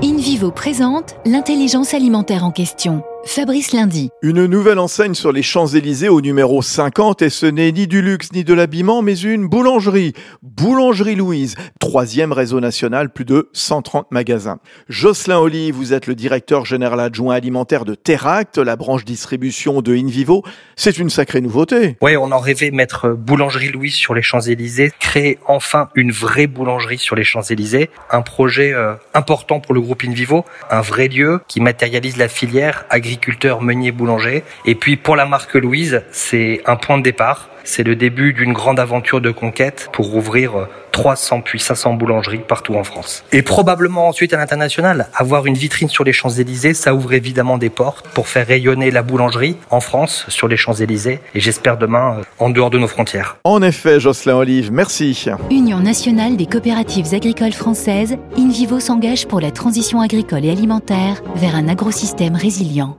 In InVivo présente l'intelligence alimentaire en question. Fabrice Lundi. Une nouvelle enseigne sur les Champs-Élysées au numéro 50 et ce n'est ni du luxe ni de l'habillement mais une boulangerie. Boulangerie Louise, troisième réseau national, plus de 130 magasins. Jocelyn Olive, vous êtes le directeur général adjoint alimentaire de Teract, la branche distribution de InVivo. C'est une sacrée nouveauté. Oui, on en rêvait mettre Boulangerie Louise sur les Champs-Élysées, créer enfin une vraie boulangerie sur les Champs-Élysées, un projet euh, important pour le groupe InVivo, un vrai lieu qui matérialise la filière agricole agriculteur, meunier, boulanger. Et puis pour la marque Louise, c'est un point de départ. C'est le début d'une grande aventure de conquête pour ouvrir 300 puis 500 boulangeries partout en France. Et probablement ensuite à l'international, avoir une vitrine sur les Champs-Élysées, ça ouvre évidemment des portes pour faire rayonner la boulangerie en France sur les Champs-Élysées et j'espère demain euh, en dehors de nos frontières. En effet, Jocelyn Olive, merci. Union nationale des coopératives agricoles françaises, InVivo s'engage pour la transition agricole et alimentaire vers un agrosystème résilient.